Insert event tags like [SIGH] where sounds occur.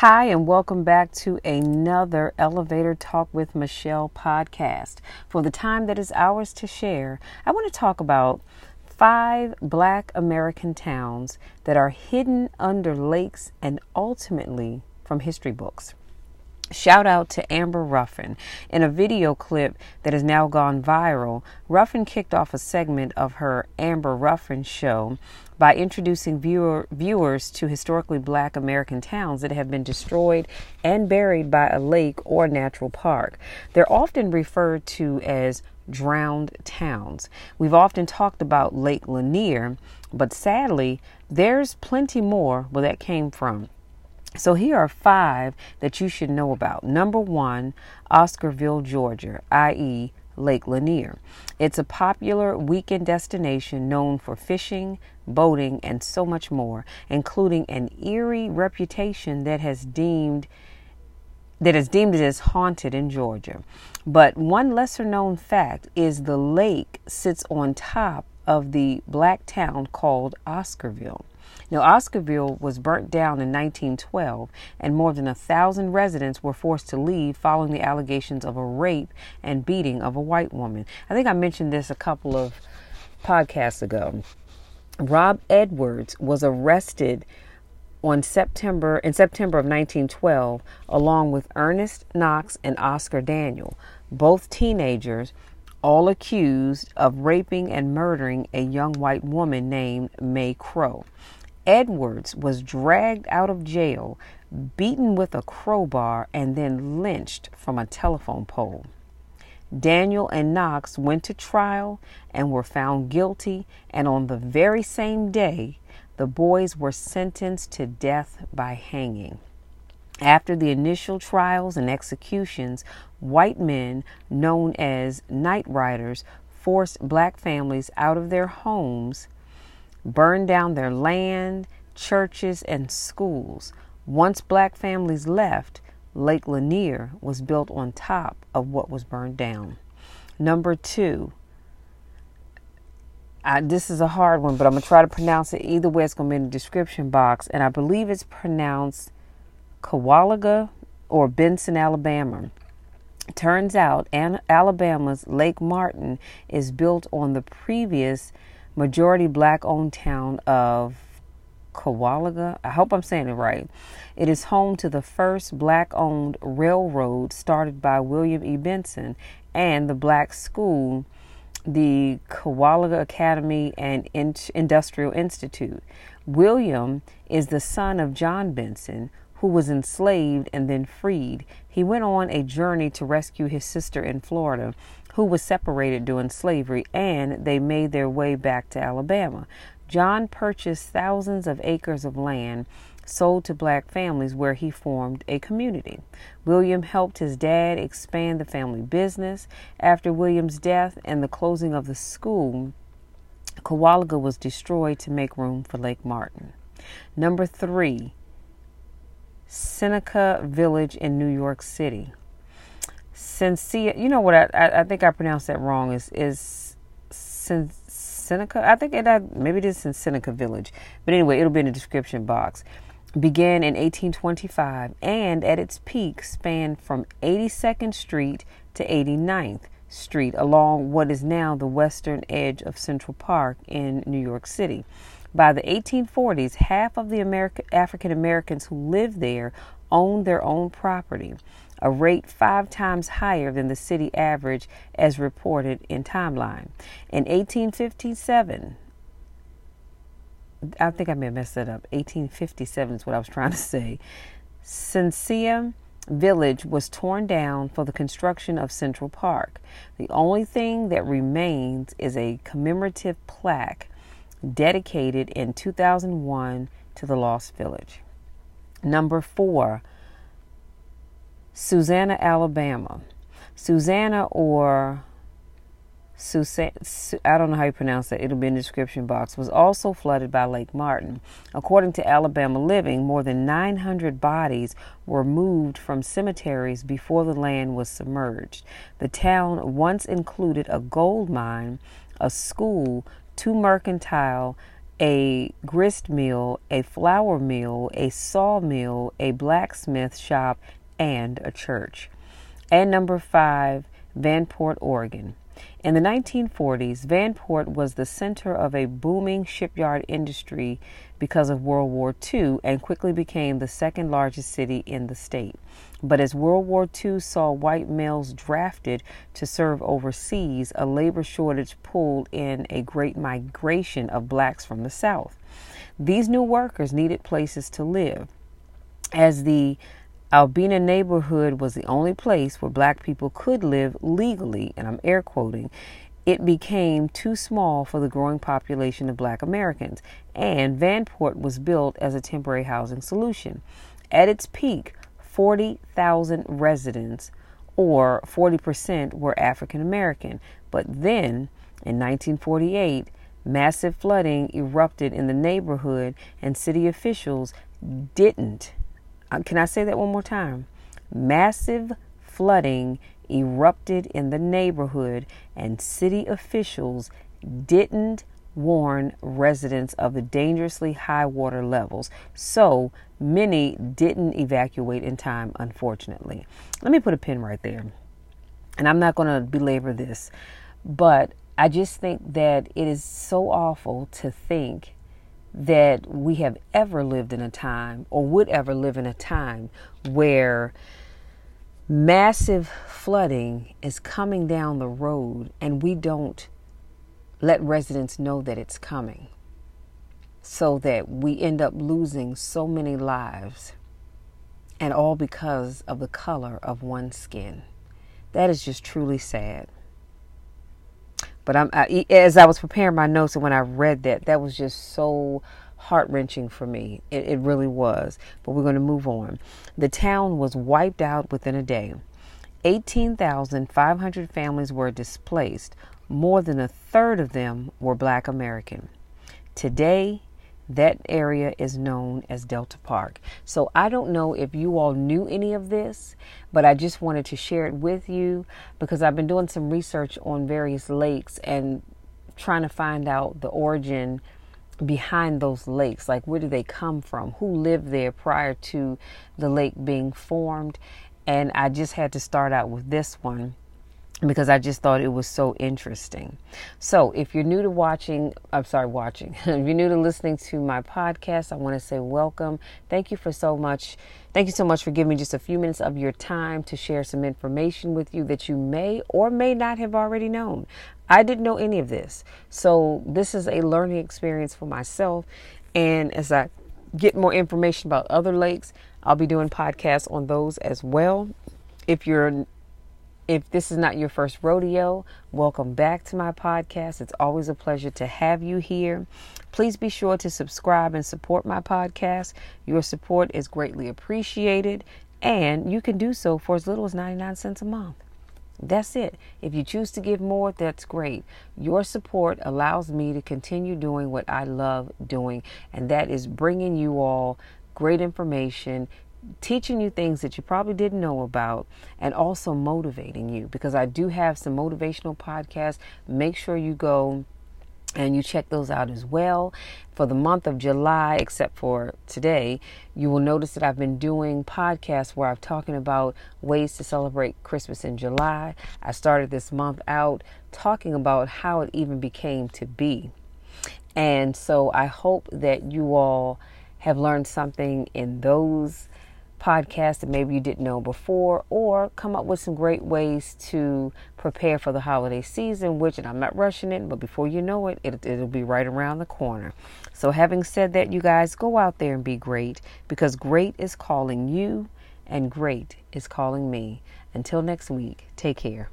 Hi, and welcome back to another Elevator Talk with Michelle podcast. For the time that is ours to share, I want to talk about five black American towns that are hidden under lakes and ultimately from history books. Shout out to Amber Ruffin. In a video clip that has now gone viral, Ruffin kicked off a segment of her Amber Ruffin show by introducing viewer, viewers to historically black American towns that have been destroyed and buried by a lake or natural park. They're often referred to as drowned towns. We've often talked about Lake Lanier, but sadly, there's plenty more where that came from. So here are five that you should know about. Number one, Oscarville, Georgia, i.e., Lake Lanier. It's a popular weekend destination known for fishing, boating, and so much more, including an eerie reputation that has deemed that is deemed it as haunted in Georgia. But one lesser known fact is the lake sits on top of the black town called Oscarville. Now, Oscarville was burnt down in 1912, and more than a thousand residents were forced to leave following the allegations of a rape and beating of a white woman. I think I mentioned this a couple of podcasts ago. Rob Edwards was arrested on September in September of 1912 along with Ernest Knox and Oscar Daniel, both teenagers all accused of raping and murdering a young white woman named Mae Crow. Edwards was dragged out of jail, beaten with a crowbar, and then lynched from a telephone pole. Daniel and Knox went to trial and were found guilty, and on the very same day, the boys were sentenced to death by hanging. After the initial trials and executions, white men, known as night riders, forced black families out of their homes burned down their land, churches, and schools. Once black families left, Lake Lanier was built on top of what was burned down. Number two, I, this is a hard one, but I'm going to try to pronounce it either way. It's going to be in the description box. And I believe it's pronounced Kowaliga or Benson, Alabama. Turns out Alabama's Lake Martin is built on the previous majority black owned town of Kowaliga. I hope I'm saying it right. It is home to the first black owned railroad started by William E. Benson and the black school, the Kowaliga Academy and Industrial Institute. William is the son of John Benson, who was enslaved and then freed. He went on a journey to rescue his sister in Florida who was separated during slavery, and they made their way back to Alabama. John purchased thousands of acres of land sold to black families where he formed a community. William helped his dad expand the family business. After William's death and the closing of the school, Kowaliga was destroyed to make room for Lake Martin. Number three, Seneca Village in New York City. Seneca, you know what? I, I, I think I pronounced that wrong. Is is Seneca? I think it maybe it is in Seneca Village, but anyway, it'll be in the description box. Began in 1825 and at its peak spanned from 82nd Street to 89th Street along what is now the western edge of Central Park in New York City. By the 1840s, half of the American, African Americans who lived there owned their own property a rate five times higher than the city average as reported in Timeline. In 1857, I think I may have messed that up. 1857 is what I was trying to say. Seneca Village was torn down for the construction of Central Park. The only thing that remains is a commemorative plaque dedicated in 2001 to the Lost Village. Number four, Susanna, Alabama. Susanna or Susanna, I don't know how you pronounce that. It'll be in the description box. Was also flooded by Lake Martin. According to Alabama Living, more than 900 bodies were moved from cemeteries before the land was submerged. The town once included a gold mine, a school, two mercantile a grist mill, a flour mill, a sawmill, a blacksmith shop, and a church. And number five, Vanport, Oregon. In the 1940s, Vanport was the center of a booming shipyard industry because of World War II and quickly became the second largest city in the state. But as World War II saw white males drafted to serve overseas, a labor shortage pulled in a great migration of blacks from the South. These new workers needed places to live. As the Albina neighborhood was the only place where black people could live legally, and I'm air quoting. It became too small for the growing population of black Americans, and Vanport was built as a temporary housing solution. At its peak, 40,000 residents, or 40%, were African American. But then, in 1948, massive flooding erupted in the neighborhood, and city officials didn't Uh, can I say that one more time? Massive flooding erupted in the neighborhood, and city officials didn't warn residents of the dangerously high water levels. So many didn't evacuate in time, unfortunately. Let me put a pin right there. And I'm not going to belabor this, but I just think that it is so awful to think that we have ever lived in a time or would ever live in a time where massive flooding is coming down the road and we don't let residents know that it's coming so that we end up losing so many lives and all because of the color of one's skin. That is just truly sad. But I'm I, as I was preparing my notes and when I read that, that was just so heart wrenching for me. It, it really was. But we're going to move on. The town was wiped out within a day. 18,500 families were displaced. More than a third of them were black American. Today, that area is known as Delta Park. So I don't know if you all knew any of this, but I just wanted to share it with you because I've been doing some research on various lakes and trying to find out the origin behind those lakes. Like where do they come from? Who lived there prior to the lake being formed? And i just had to start out with this one because I just thought it was so interesting. So, if you're new to watching, I'm sorry, watching, [LAUGHS] if you're new to listening to my podcast, I want to say welcome. Thank you for so much. Thank you so much for giving me just a few minutes of your time to share some information with you that you may or may not have already known. I didn't know any of this. So, this is a learning experience for myself. And as I get more information about other lakes, I'll be doing podcasts on those as well. If you're if this is not your first rodeo, welcome back to my podcast. It's always a pleasure to have you here. Please be sure to subscribe and support my podcast. Your support is greatly appreciated, and you can do so for as little as 99 cents a month. That's it. If you choose to give more, that's great. Your support allows me to continue doing what I love doing, and that is bringing you all great information, teaching you things that you probably didn't know about and also motivating you because I do have some motivational podcasts. Make sure you go and you check those out as well. For the month of July, except for today, you will notice that I've been doing podcasts where I'm talking about ways to celebrate Christmas in July. I started this month out talking about how it even became to be. And so I hope that you all have learned something in those podcast that maybe you didn't know before, or come up with some great ways to prepare for the holiday season, which, and I'm not rushing it, but before you know it, it it'll be right around the corner. So, having said that, you guys go out there and be great because great is calling you and great is calling me. Until next week, take care.